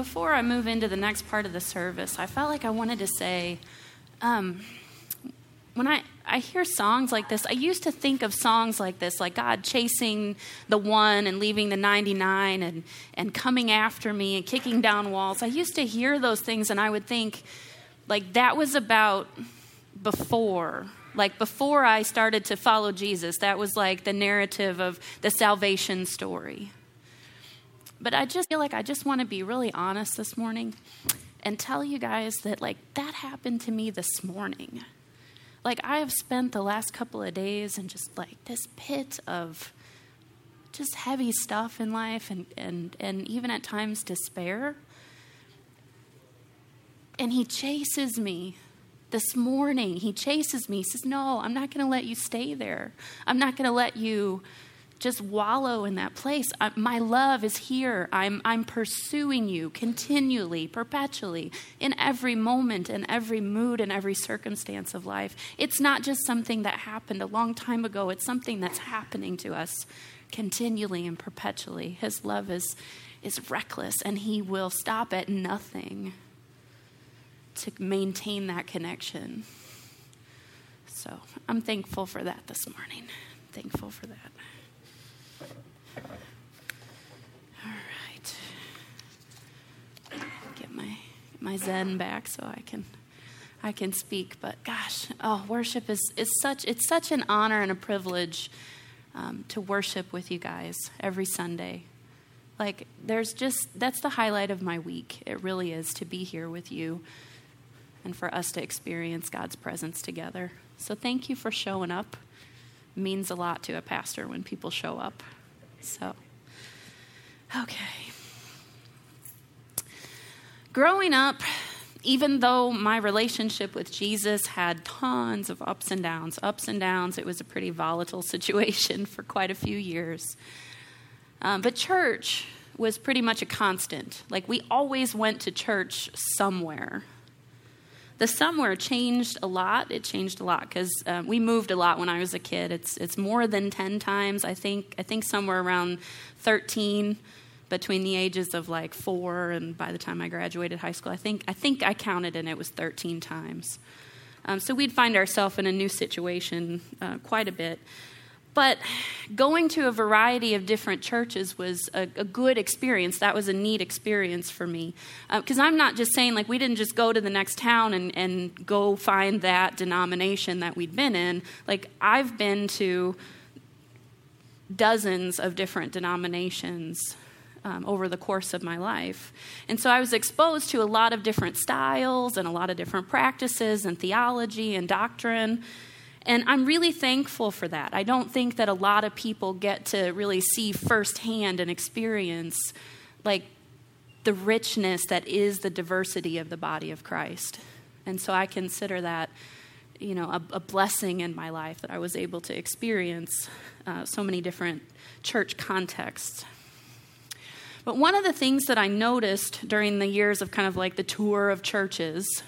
before I move into the next part of the service, I felt like I wanted to say, um, when I, I hear songs like this, I used to think of songs like this, like God chasing the one and leaving the 99 and, and coming after me and kicking down walls. I used to hear those things and I would think, like, that was about before. Like, before I started to follow Jesus, that was like the narrative of the salvation story. But I just feel like I just want to be really honest this morning and tell you guys that, like, that happened to me this morning. Like, I have spent the last couple of days in just like this pit of just heavy stuff in life and, and, and even at times despair. And he chases me this morning. He chases me. He says, No, I'm not going to let you stay there. I'm not going to let you just wallow in that place. I, my love is here. I'm, I'm pursuing you continually, perpetually, in every moment, in every mood, in every circumstance of life. It's not just something that happened a long time ago, it's something that's happening to us continually and perpetually. His love is, is reckless, and He will stop at nothing to maintain that connection. So I'm thankful for that this morning. Thankful for that. My zen back so I can I can speak. But gosh, oh, worship is, is such it's such an honor and a privilege um, to worship with you guys every Sunday. Like there's just that's the highlight of my week. It really is to be here with you and for us to experience God's presence together. So thank you for showing up. It means a lot to a pastor when people show up. So okay. Growing up, even though my relationship with Jesus had tons of ups and downs, ups and downs, it was a pretty volatile situation for quite a few years. Um, but church was pretty much a constant. Like, we always went to church somewhere. The somewhere changed a lot. It changed a lot because uh, we moved a lot when I was a kid. It's it's more than ten times. I think I think somewhere around thirteen between the ages of like four and by the time I graduated high school. I think I think I counted and it was 13 times. Um, so we'd find ourselves in a new situation uh, quite a bit. But going to a variety of different churches was a, a good experience. That was a neat experience for me. Because uh, I'm not just saying, like, we didn't just go to the next town and, and go find that denomination that we'd been in. Like, I've been to dozens of different denominations um, over the course of my life. And so I was exposed to a lot of different styles and a lot of different practices and theology and doctrine. And I'm really thankful for that. I don't think that a lot of people get to really see firsthand and experience like the richness that is the diversity of the body of Christ. And so I consider that, you know, a, a blessing in my life that I was able to experience uh, so many different church contexts. But one of the things that I noticed during the years of kind of like the tour of churches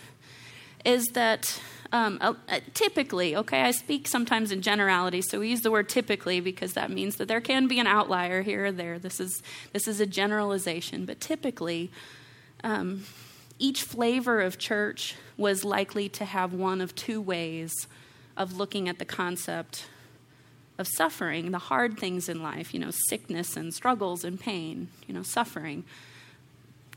is that um, uh, typically, okay, I speak sometimes in generality, so we use the word typically because that means that there can be an outlier here or there. This is, this is a generalization, but typically, um, each flavor of church was likely to have one of two ways of looking at the concept of suffering, the hard things in life, you know, sickness and struggles and pain, you know, suffering.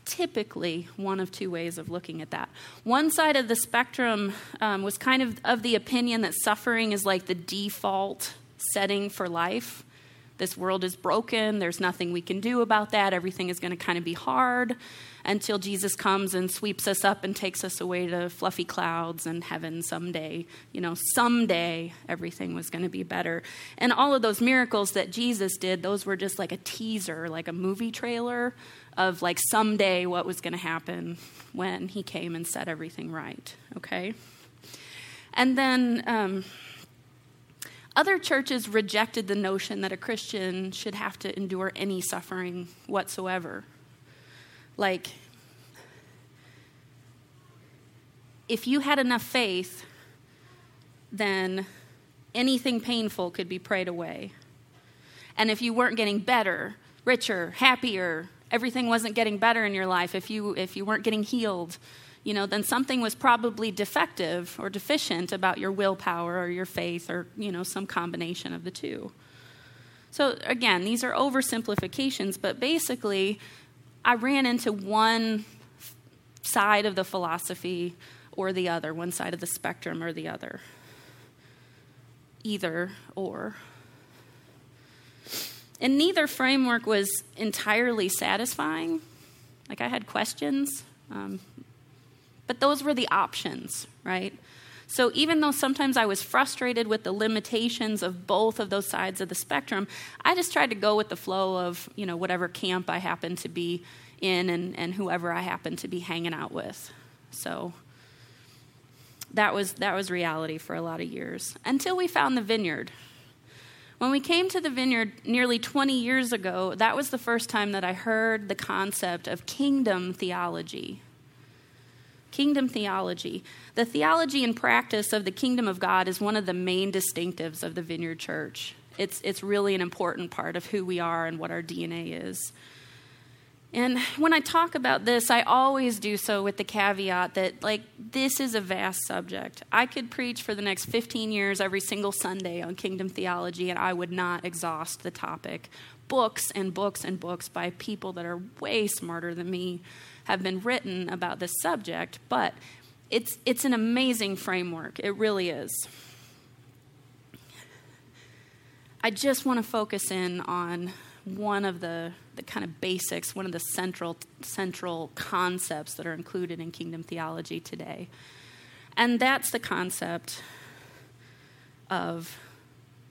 Typically, one of two ways of looking at that. One side of the spectrum um, was kind of of the opinion that suffering is like the default setting for life. This world is broken. There's nothing we can do about that. Everything is going to kind of be hard until Jesus comes and sweeps us up and takes us away to fluffy clouds and heaven someday. You know, someday everything was going to be better. And all of those miracles that Jesus did, those were just like a teaser, like a movie trailer of like someday what was going to happen when he came and set everything right, okay? And then um, other churches rejected the notion that a Christian should have to endure any suffering whatsoever, like, if you had enough faith, then anything painful could be prayed away. And if you weren't getting better, richer, happier, everything wasn't getting better in your life, if you, if you weren't getting healed, you know, then something was probably defective or deficient about your willpower or your faith or, you know, some combination of the two. So, again, these are oversimplifications, but basically, I ran into one side of the philosophy or the other, one side of the spectrum or the other. Either or. And neither framework was entirely satisfying. Like, I had questions, um, but those were the options, right? So, even though sometimes I was frustrated with the limitations of both of those sides of the spectrum, I just tried to go with the flow of, you know, whatever camp I happened to be in and, and whoever I happened to be hanging out with. So, that was, that was reality for a lot of years until we found the vineyard, when we came to the vineyard nearly 20 years ago, that was the first time that I heard the concept of kingdom theology. Kingdom theology. The theology and practice of the kingdom of God is one of the main distinctives of the Vineyard Church. It's, it's really an important part of who we are and what our DNA is. And when I talk about this, I always do so with the caveat that, like, this is a vast subject. I could preach for the next 15 years every single Sunday on kingdom theology, and I would not exhaust the topic. Books and books and books by people that are way smarter than me have been written about this subject, but it's, it's an amazing framework. It really is. I just want to focus in on one of the, the kind of basics, one of the central, central concepts that are included in kingdom theology today. And that's the concept of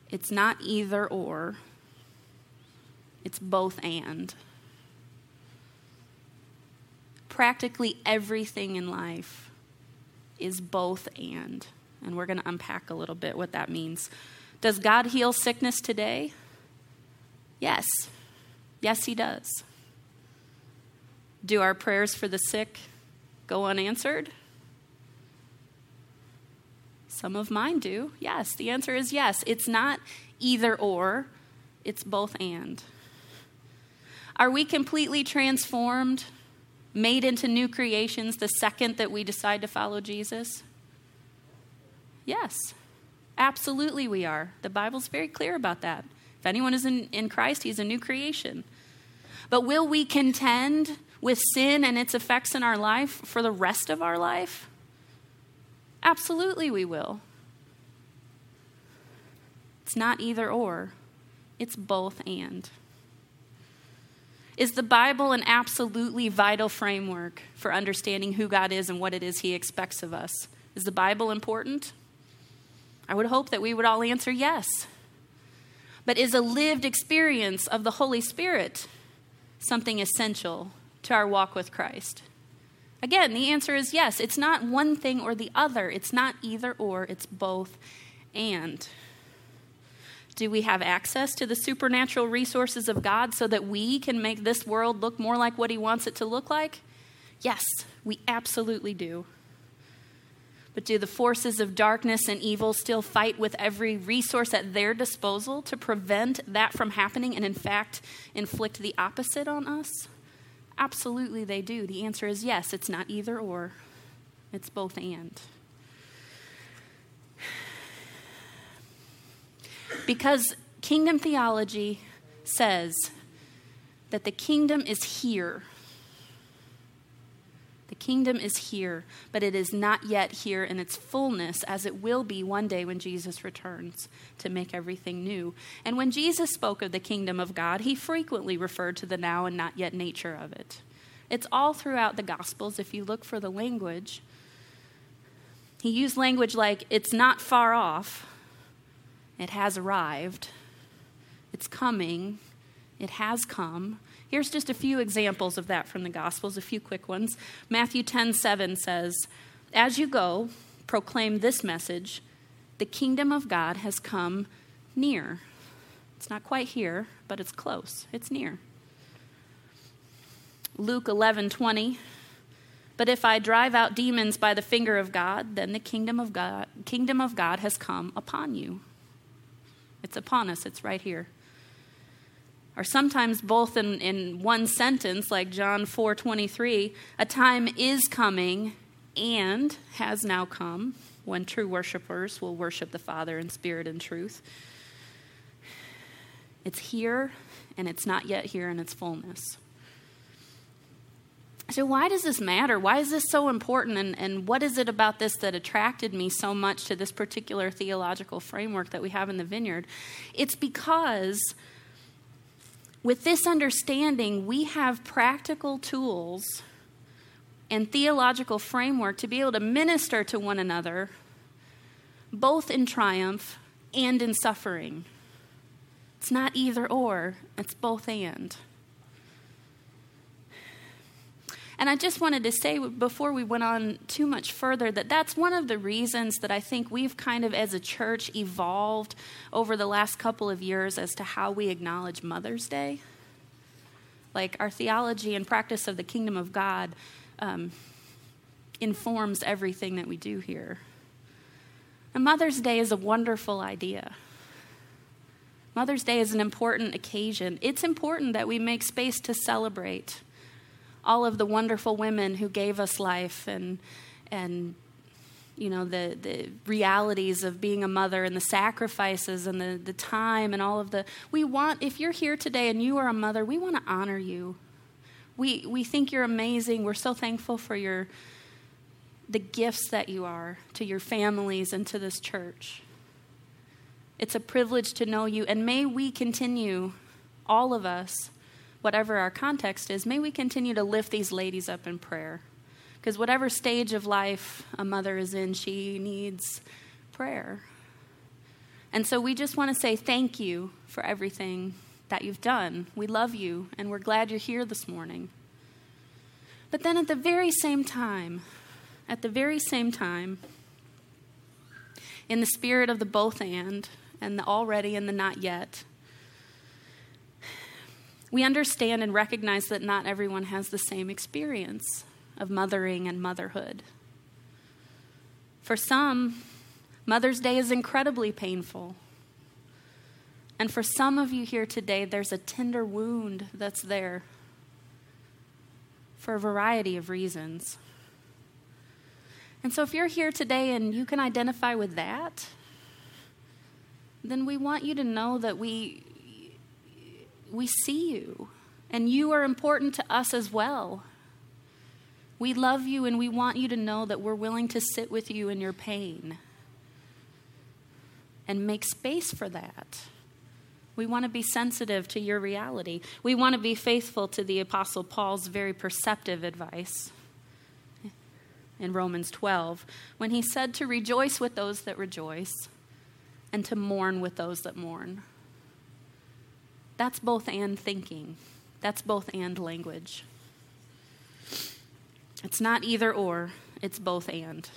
it's not either or, it's both and. Practically everything in life is both and. And we're going to unpack a little bit what that means. Does God heal sickness today? Yes. Yes, He does. Do our prayers for the sick go unanswered? Some of mine do. Yes, the answer is yes. It's not either or, it's both and. Are we completely transformed, made into new creations the second that we decide to follow Jesus? Yes, absolutely we are. The Bible's very clear about that. If anyone is in, in Christ, he's a new creation. But will we contend with sin and its effects in our life for the rest of our life? Absolutely, we will. It's not either or, it's both and. Is the Bible an absolutely vital framework for understanding who God is and what it is He expects of us? Is the Bible important? I would hope that we would all answer yes but is a lived experience of the Holy Spirit something essential to our walk with Christ? Again, the answer is yes. It's not one thing or the other, it's not either or, it's both and. Do we have access to the supernatural resources of God so that we can make this world look more like what He wants it to look like? Yes, we absolutely do. But do the forces of darkness and evil still fight with every resource at their disposal to prevent that from happening and, in fact, inflict the opposite on us? Absolutely, they do. The answer is yes. It's not either or, it's both and. Because kingdom theology says that the kingdom is here the kingdom is here, but it is not yet here in its fullness, as it will be one day when Jesus returns to make everything new. And when Jesus spoke of the kingdom of God, he frequently referred to the now and not yet nature of it. It's all throughout the Gospels, if you look for the language. He used language like, it's not far off, it has arrived, it's coming, it has come. Here's just a few examples of that from the Gospels, a few quick ones. Matthew 10 7 says, As you go, proclaim this message the kingdom of God has come near. It's not quite here, but it's close, it's near. Luke 11 20. But if I drive out demons by the finger of God, then the kingdom of God, kingdom of God has come upon you. It's upon us, it's right here. or sometimes both in, in one sentence, like John 4 23, a time is coming and has now come when true worshipers will worship the Father in spirit and truth. It's here, and it's not yet here in its fullness. So, why does this matter? Why is this so important? And, and what is it about this that attracted me so much to this particular theological framework that we have in the vineyard? It's because with this understanding, we have practical tools and theological framework to be able to minister to one another, both in triumph and in suffering. It's not either or, it's both and. And I just wanted to say before we went on too much further that that's one of the reasons that I think we've kind of, as a church, evolved over the last couple of years as to how we acknowledge Mother's Day. Like our theology and practice of the kingdom of God um, informs everything that we do here. And Mother's Day is a wonderful idea. Mother's Day is an important occasion. It's important that we make space to celebrate all of the wonderful women who gave us life and and you know the the realities of being a mother and the sacrifices and the the time and all of the we want if you're here today and you are a mother we want to honor you. We we think you're amazing. We're so thankful for your the gifts that you are to your families and to this church. It's a privilege to know you and may we continue all of us whatever our context is, may we continue to lift these ladies up in prayer. Because whatever stage of life a mother is in, she needs prayer. And so we just want to say thank you for everything that you've done. We love you, and we're glad you're here this morning. But then at the very same time, at the very same time, in the spirit of the both and, and the already and the not yet, we understand and recognize that not everyone has the same experience of mothering and motherhood. For some, Mother's Day is incredibly painful. And for some of you here today, there's a tender wound that's there for a variety of reasons. And so, if you're here today and you can identify with that, then we want you to know that we, we see you, and you are important to us as well. We love you, and we want you to know that we're willing to sit with you in your pain and make space for that. We want to be sensitive to your reality. We want to be faithful to the Apostle Paul's very perceptive advice in Romans 12 when he said to rejoice with those that rejoice and to mourn with those that mourn. That's both and thinking. That's both and language. It's not either or, it's both and.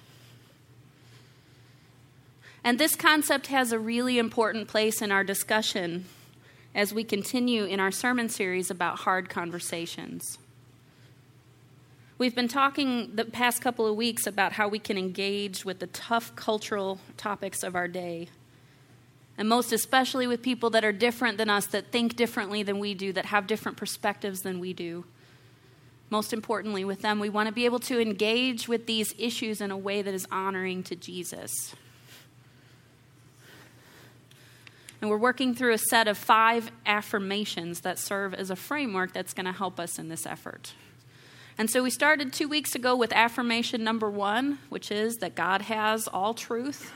And this concept has a really important place in our discussion as we continue in our sermon series about hard conversations. We've been talking the past couple of weeks about how we can engage with the tough cultural topics of our day and most especially with people that are different than us, that think differently than we do, that have different perspectives than we do. Most importantly, with them, we want to be able to engage with these issues in a way that is honoring to Jesus. And we're working through a set of five affirmations that serve as a framework that's going to help us in this effort. And so we started two weeks ago with affirmation number one, which is that God has all truth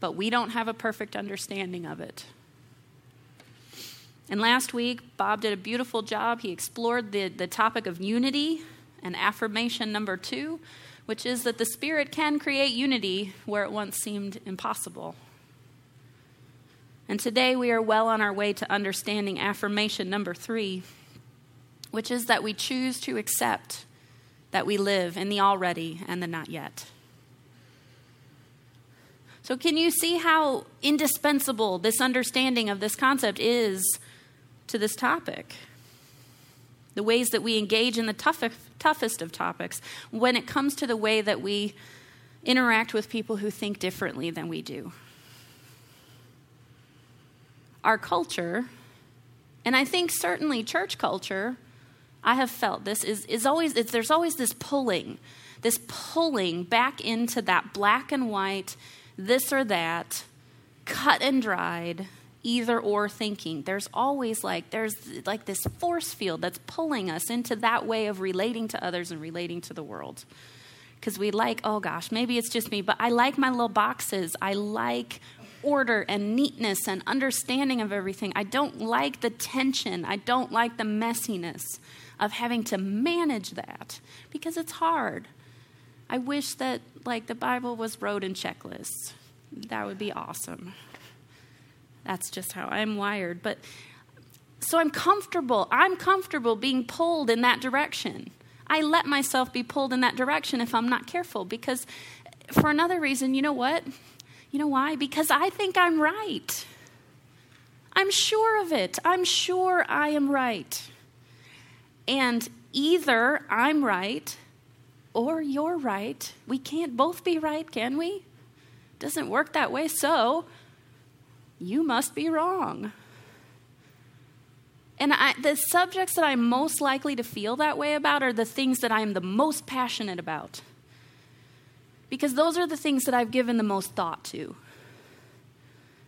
but we don't have a perfect understanding of it. And last week, Bob did a beautiful job. He explored the, the topic of unity and affirmation number two, which is that the Spirit can create unity where it once seemed impossible. And today we are well on our way to understanding affirmation number three, which is that we choose to accept that we live in the already and the not yet. So, can you see how indispensable this understanding of this concept is to this topic? The ways that we engage in the toughest, toughest of topics when it comes to the way that we interact with people who think differently than we do. Our culture And I think certainly church culture, I have felt this is, is always, there's always this pulling, this pulling back into that black and white, this or that, cut and dried, either or thinking. There's always like, there's like this force field that's pulling us into that way of relating to others and relating to the world. Because we like, oh gosh, maybe it's just me, but I like my little boxes. I like order and neatness and understanding of everything. I don't like the tension. I don't like the messiness of having to manage that because it's hard. I wish that like the Bible was wrote in checklists. That would be awesome. That's just how I'm wired. But so I'm comfortable. I'm comfortable being pulled in that direction. I let myself be pulled in that direction if I'm not careful because for another reason, you know what? You know why? Because I think I'm right. I'm sure of it. I'm sure I am right. And either I'm right or you're right. We can't both be right, can we? Doesn't work that way. So, you must be wrong. And I, the subjects that I'm most likely to feel that way about are the things that I'm the most passionate about because those are the things that I've given the most thought to.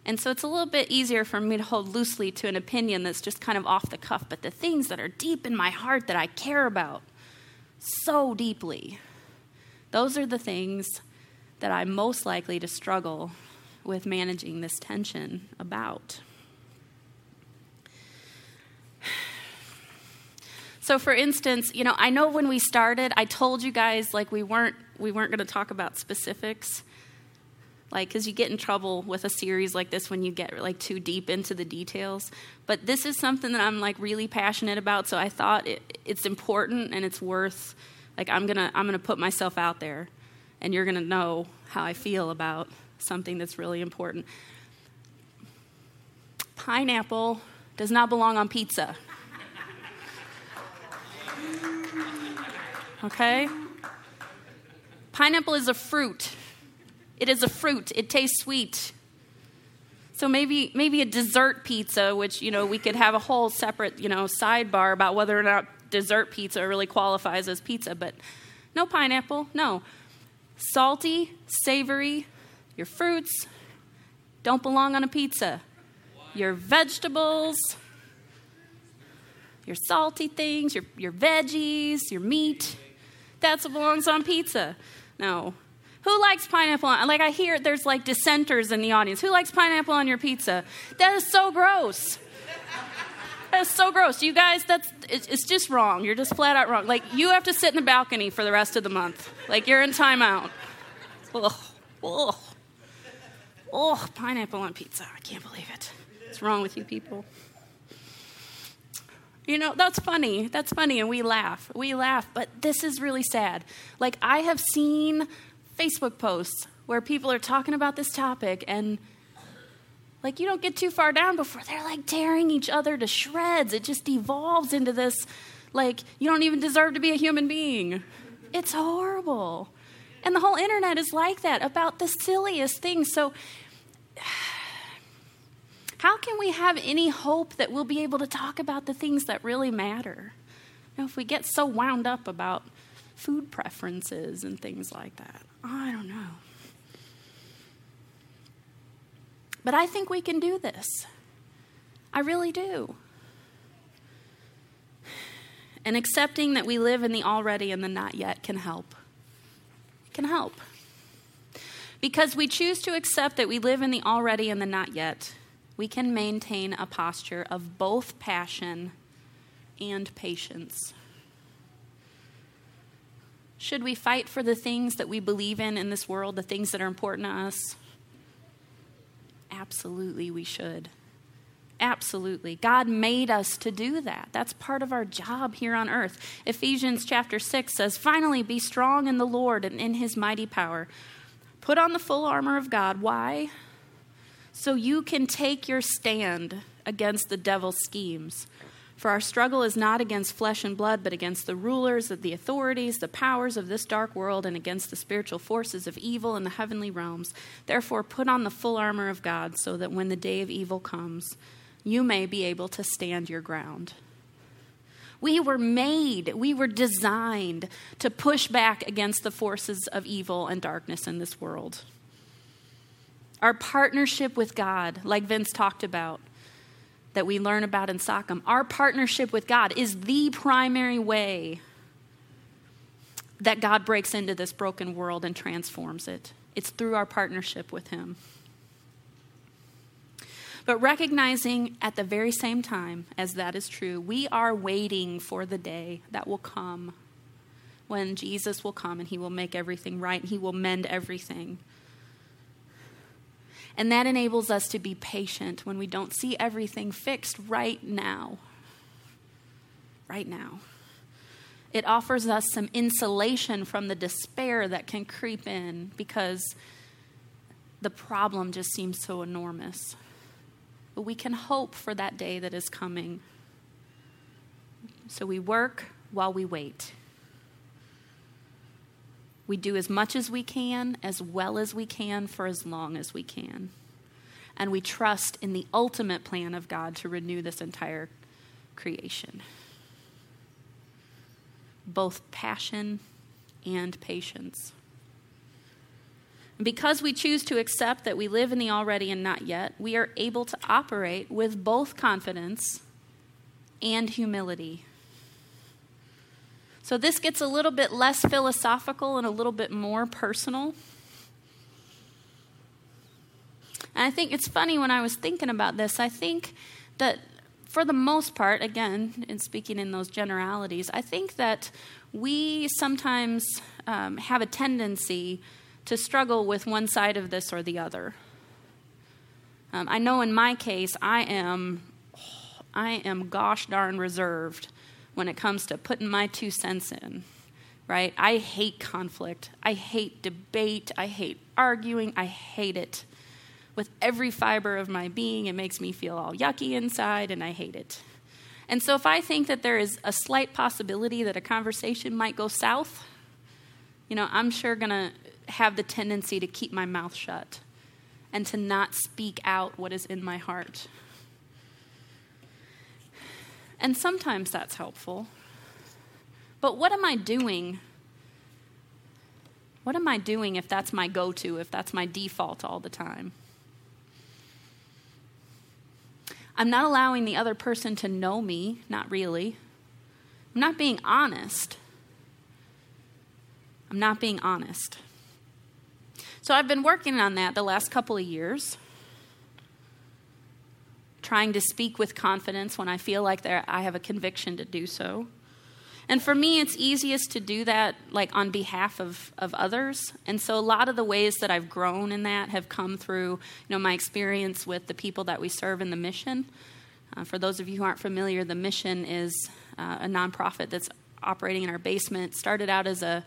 And so it's a little bit easier for me to hold loosely to an opinion that's just kind of off the cuff, but the things that are deep in my heart that I care about so deeply, those are the things that I'm most likely to struggle with managing this tension about. So for instance, you know, I know when we started, I told you guys like we weren't we weren't going to talk about specifics. Like cuz you get in trouble with a series like this when you get like too deep into the details. But this is something that I'm like really passionate about, so I thought it, it's important and it's worth like I'm to I'm to put myself out there and you're to know how I feel about something that's really important. Pineapple does not belong on pizza. Okay? Pineapple is a fruit. It is a fruit. It tastes sweet. So maybe maybe a dessert pizza, which you know we could have a whole separate you know sidebar about whether or not dessert pizza really qualifies as pizza, but no pineapple, no. Salty, savory, your fruits don't belong on a pizza. Your vegetables, your salty things, your, your veggies, your meat, that's what belongs on pizza. No. Who likes pineapple on, like I hear there's like dissenters in the audience. Who likes pineapple on your pizza? That is so gross. That's so gross. You guys, that's it's just wrong. You're just flat out wrong. Like you have to sit in the balcony for the rest of the month. Like you're in timeout. Ugh. Ugh. Oh, pineapple on pizza. I can't believe it. What's wrong with you people? You know, that's funny. That's funny. And we laugh. We laugh. But this is really sad. Like, I have seen Facebook posts where people are talking about this topic and like you don't get too far down before they're like tearing each other to shreds. It just evolves into this like you don't even deserve to be a human being. It's horrible. And the whole internet is like that about the silliest things. So how can we have any hope that we'll be able to talk about the things that really matter? You know, if we get so wound up about food preferences and things like that, I don't know. But I think we can do this. I really do. And accepting that we live in the already and the not yet can help. It can help. Because we choose to accept that we live in the already and the not yet, we can maintain a posture of both passion and patience. Should we fight for the things that we believe in in this world, the things that are important to us? Absolutely, we should. Absolutely. God made us to do that. That's part of our job here on earth. Ephesians chapter 6 says, Finally, be strong in the Lord and in his mighty power. Put on the full armor of God. Why? so you can take your stand against the devil's schemes. For our struggle is not against flesh and blood, but against the rulers, the authorities, the powers of this dark world, and against the spiritual forces of evil in the heavenly realms. Therefore, put on the full armor of God, so that when the day of evil comes, you may be able to stand your ground. We were made, we were designed to push back against the forces of evil and darkness in this world. Our partnership with God, like Vince talked about, that we learn about in Sockham, our partnership with God is the primary way that God breaks into this broken world and transforms it. It's through our partnership with Him. But recognizing at the very same time as that is true, we are waiting for the day that will come when Jesus will come and He will make everything right, and He will mend everything. And that enables us to be patient when we don't see everything fixed right now. Right now. It offers us some insulation from the despair that can creep in because the problem just seems so enormous. But we can hope for that day that is coming. So we work while we wait. We do as much as we can, as well as we can, for as long as we can. And we trust in the ultimate plan of God to renew this entire creation. Both passion and patience. And because we choose to accept that we live in the already and not yet, we are able to operate with both confidence and humility. So this gets a little bit less philosophical and a little bit more personal. And I think it's funny when I was thinking about this, I think that for the most part, again, in speaking in those generalities, I think that we sometimes um, have a tendency to struggle with one side of this or the other. Um, I know in my case, I am, I am gosh darn reserved when it comes to putting my two cents in, right? I hate conflict. I hate debate. I hate arguing. I hate it. With every fiber of my being, it makes me feel all yucky inside, and I hate it. And so, if I think that there is a slight possibility that a conversation might go south, you know, I'm sure to have the tendency to keep my mouth shut and to not speak out what is in my heart. And sometimes that's helpful. But what am I doing? What am I doing if that's my go to, if that's my default all the time? I'm not allowing the other person to know me, not really. I'm not being honest. I'm not being honest. So I've been working on that the last couple of years, trying to speak with confidence when I feel like I have a conviction to do so. And for me, it's easiest to do that like on behalf of, of others. And so a lot of the ways that I've grown in that have come through, you know, my experience with the people that we serve in the mission. Uh, for those of you who aren't familiar, the mission is uh, a nonprofit that's operating in our basement. Started out as a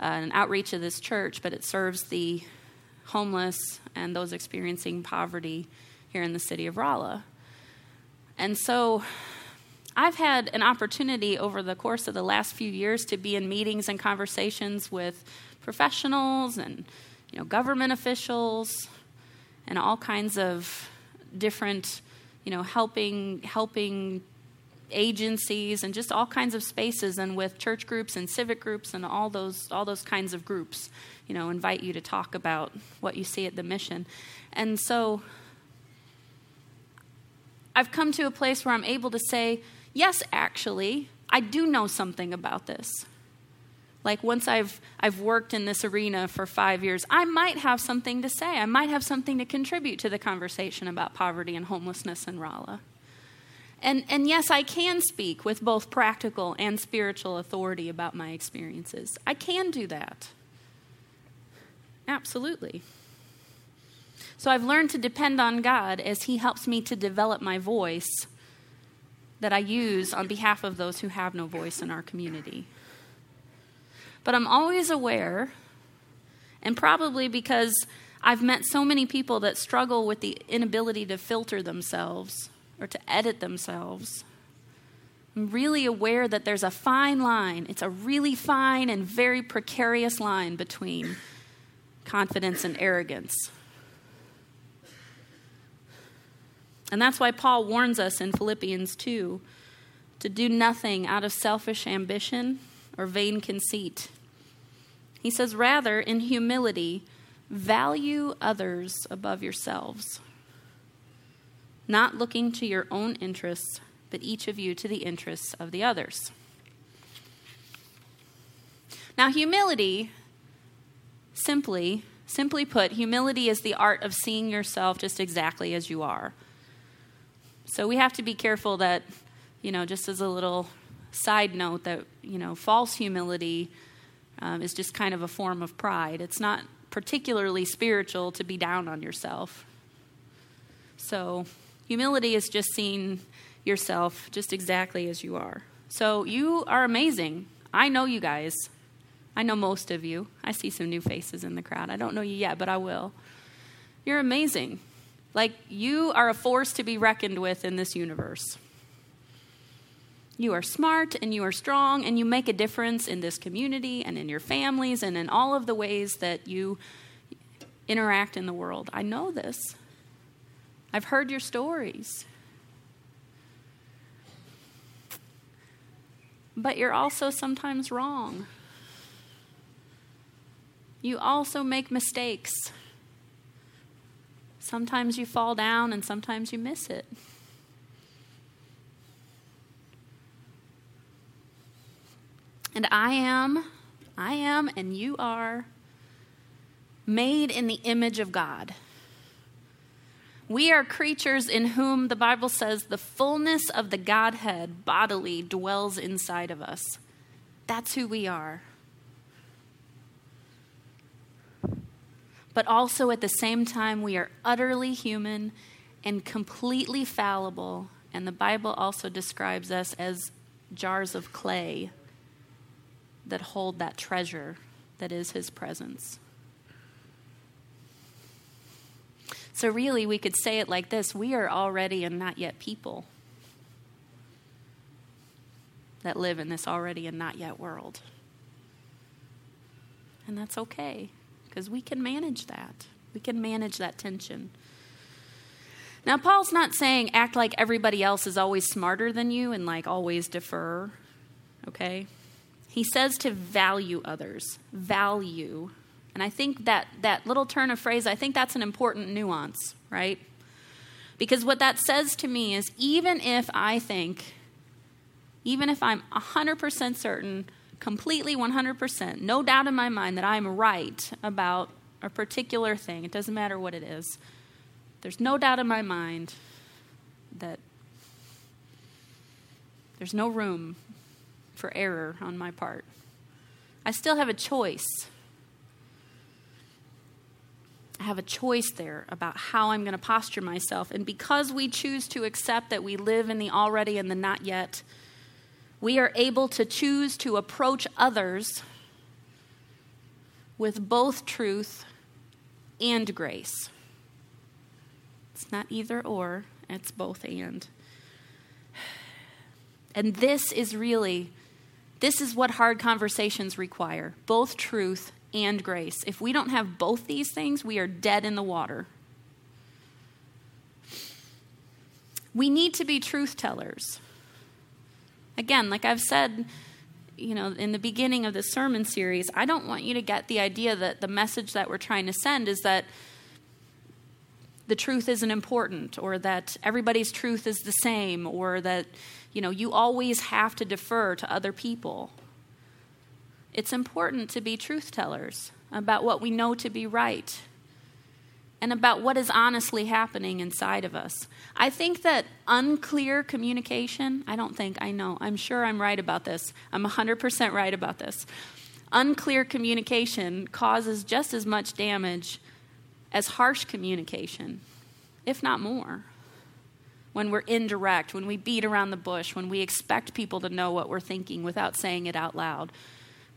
uh, an outreach of this church, but it serves the homeless and those experiencing poverty here in the city of Rolla. And so I've had an opportunity over the course of the last few years to be in meetings and conversations with professionals and you know government officials and all kinds of different you know helping helping agencies and just all kinds of spaces and with church groups and civic groups and all those all those kinds of groups you know invite you to talk about what you see at the mission. And so i've come to a place where i'm able to say yes actually i do know something about this like once I've I've worked in this arena for 5 years, I might have something to say. I might have something to contribute to the conversation about poverty and homelessness in Rolla. And, and yes, I can speak with both practical and spiritual authority about my experiences. I can do that. Absolutely. So I've learned to depend on God as He helps me to develop my voice that I use on behalf of those who have no voice in our community. But I'm always aware, and probably because I've met so many people that struggle with the inability to filter themselves or to edit themselves. I'm really aware that there's a fine line. It's a really fine and very precarious line between confidence and arrogance. And that's why Paul warns us in Philippians 2 to do nothing out of selfish ambition or vain conceit. He says, rather, in humility, value others above yourselves, not looking to your own interests, but each of you to the interests of the others. Now, humility, simply, simply put, humility is the art of seeing yourself just exactly as you are. So we have to be careful that, you know, just as a little side note, that, you know, false humility um, is just kind of a form of pride. It's not particularly spiritual to be down on yourself. So humility is just seeing yourself just exactly as you are. So you are amazing. I know you guys. I know most of you. I see some new faces in the crowd. I don't know you yet, but I will. You're amazing. Like, you are a force to be reckoned with in this universe. You are smart and you are strong and you make a difference in this community and in your families and in all of the ways that you interact in the world. I know this. I've heard your stories. But you're also sometimes wrong. You also make mistakes. Sometimes you fall down and sometimes you miss it. And I am, I am, and you are made in the image of God. We are creatures in whom the Bible says the fullness of the Godhead bodily dwells inside of us. That's who we are. But also at the same time, we are utterly human and completely fallible. And the Bible also describes us as jars of clay that hold that treasure that is His presence. So, really, we could say it like this we are already and not yet people that live in this already and not yet world. And that's okay because we can manage that. We can manage that tension. Now, Paul's not saying act like everybody else is always smarter than you and like always defer, okay? He says to value others, value. And I think that that little turn of phrase, I think that's an important nuance, right? Because what that says to me is even if I think, even if I'm 100% certain, completely 100%, no doubt in my mind that I'm right about a particular thing, it doesn't matter what it is, there's no doubt in my mind that there's no room for error on my part. I still have a choice. I have a choice there about how I'm going to posture myself. And because we choose to accept that we live in the already and the not yet, we are able to choose to approach others with both truth and grace. It's not either or, it's both and. And this is really this is what hard conversations require both truth and grace. If we don't have both these things, we are dead in the water. We need to be truth tellers. Again, like I've said, you know, in the beginning of the sermon series, I don't want you to get the idea that the message that we're trying to send is that the truth isn't important or that everybody's truth is the same or that you know you always have to defer to other people. It's important to be truth tellers about what we know to be right and about what is honestly happening inside of us. I think that unclear communication, I don't think, I know, I'm sure I'm right about this. I'm 100% right about this. Unclear communication causes just as much damage as harsh communication, if not more. When we're indirect, when we beat around the bush, when we expect people to know what we're thinking without saying it out loud,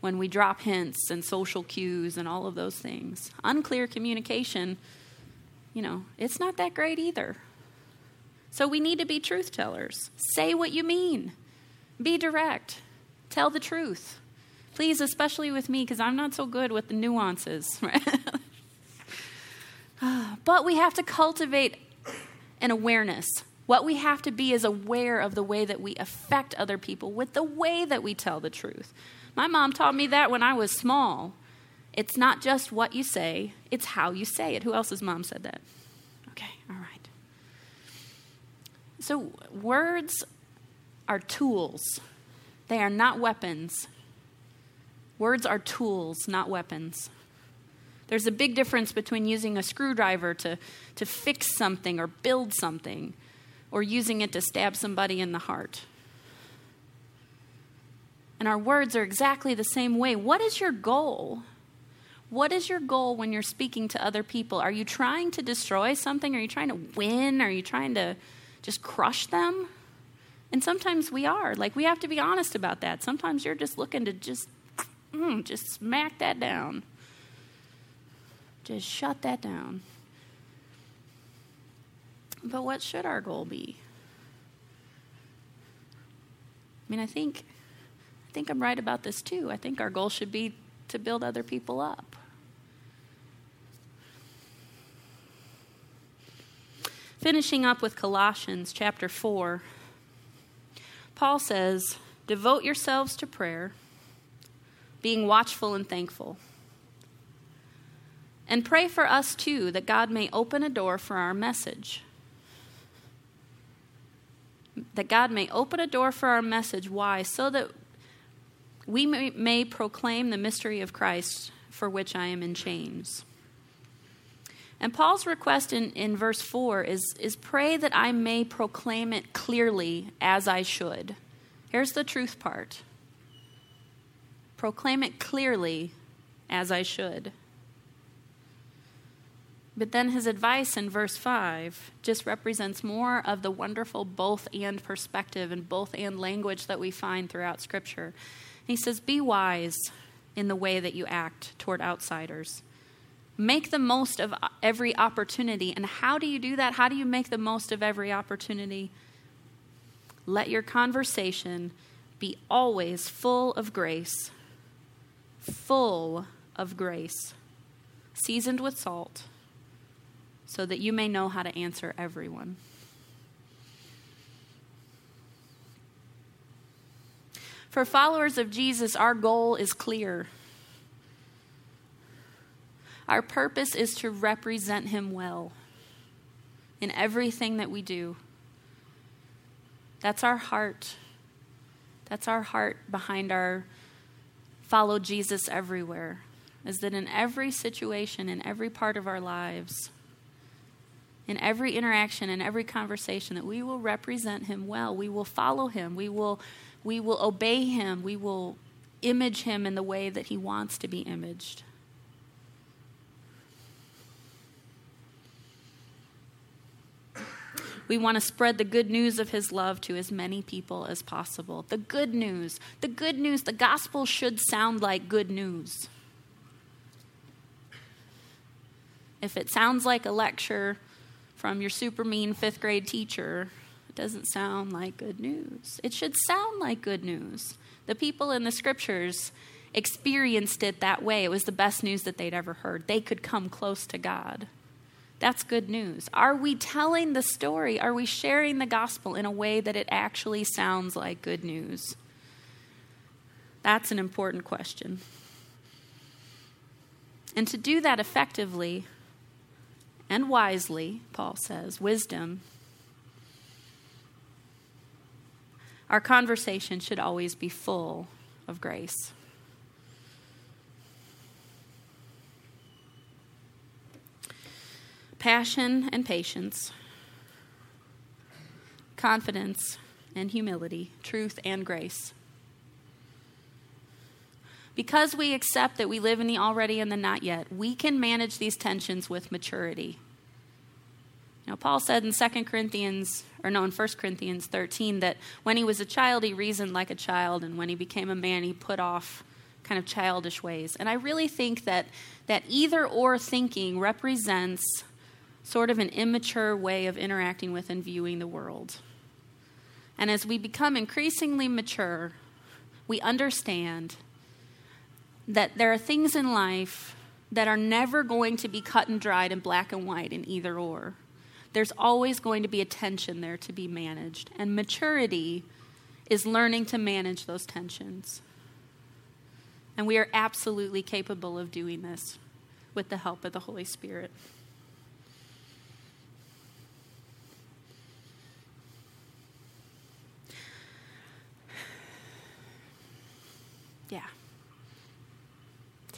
when we drop hints and social cues and all of those things. Unclear communication, you know, it's not that great either. So we need to be truth tellers. Say what you mean, be direct, tell the truth. Please, especially with me, because I'm not so good with the nuances. But we have to cultivate an awareness What we have to be is aware of the way that we affect other people with the way that we tell the truth. My mom taught me that when I was small. It's not just what you say, it's how you say it. Who else's mom said that? Okay, all right. So, words are tools, they are not weapons. Words are tools, not weapons. There's a big difference between using a screwdriver to, to fix something or build something or using it to stab somebody in the heart. And our words are exactly the same way. What is your goal? What is your goal when you're speaking to other people? Are you trying to destroy something? Are you trying to win? Are you trying to just crush them? And sometimes we are. Like, we have to be honest about that. Sometimes you're just looking to just, mm, just smack that down. Just shut that down. But what should our goal be? I mean, I think I think I'm right about this too. I think our goal should be to build other people up. Finishing up with Colossians chapter 4, Paul says, Devote yourselves to prayer, being watchful and thankful. And pray for us too, that God may open a door for our message that God may open a door for our message. Why? So that we may, may, proclaim the mystery of Christ for which I am in chains. And Paul's request in, in verse 4 is, is pray that I may proclaim it clearly as I should. Here's the truth part proclaim it clearly as I should. But then his advice in verse 5 just represents more of the wonderful both and perspective and both and language that we find throughout Scripture. He says, Be wise in the way that you act toward outsiders. Make the most of every opportunity. And how do you do that? How do you make the most of every opportunity? Let your conversation be always full of grace, full of grace, seasoned with salt so that you may know how to answer everyone. For followers of Jesus, our goal is clear. Our purpose is to represent Him well in everything that we do. That's our heart. That's our heart behind our follow Jesus everywhere. Is that in every situation, in every part of our lives, in every interaction in every conversation that we will represent him well. We will follow him. We will, we will obey him. We will image him in the way that he wants to be imaged. We want to spread the good news of his love to as many people as possible. The good news. The good news. The gospel should sound like good news. If it sounds like a lecture, from your super mean fifth grade teacher, it doesn't sound like good news. It should sound like good news. The people in the scriptures experienced it that way. It was the best news that they'd ever heard. They could come close to God. That's good news. Are we telling the story? Are we sharing the gospel in a way that it actually sounds like good news? That's an important question. And to do that effectively, and wisely, Paul says, wisdom. Our conversation should always be full of grace. Passion and patience, confidence and humility, truth and grace. Because we accept that we live in the already and the not yet, we can manage these tensions with maturity. Now, Paul said in 2 Corinthians, or no, in 1 Corinthians 13, that when he was a child, he reasoned like a child, and when he became a man, he put off kind of childish ways. And I really think that that either or thinking represents sort of an immature way of interacting with and viewing the world. And as we become increasingly mature, we understand that there are things in life that are never going to be cut and dried and black and white in either or. there's always going to be a tension there to be managed. And maturity is learning to manage those tensions. And we are absolutely capable of doing this with the help of the Holy Spirit.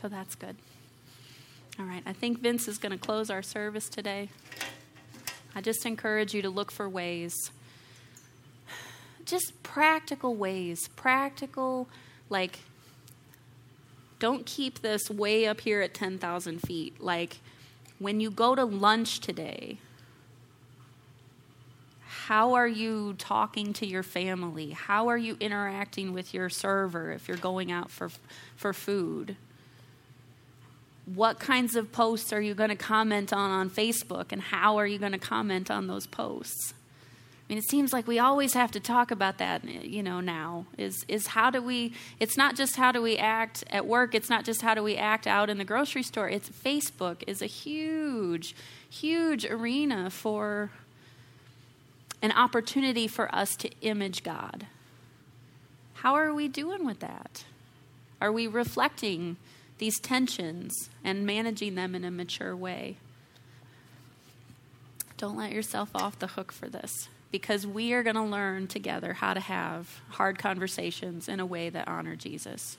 So that's good. All right, I think Vince is going to close our service today. I just encourage you to look for ways, just practical ways, practical, like, don't keep this way up here at 10,000 feet. Like, when you go to lunch today, how are you talking to your family? How are you interacting with your server if you're going out for, for food? What kinds of posts are you going to comment on on Facebook, and how are you going to comment on those posts? I mean, it seems like we always have to talk about that, you know, now. Is, is how do we, it's not just how do we act at work, it's not just how do we act out in the grocery store. It's Facebook is a huge, huge arena for an opportunity for us to image God. How are we doing with that? Are we reflecting these tensions and managing them in a mature way? Don't let yourself off the hook for this because we are going to learn together how to have hard conversations in a way that honor Jesus.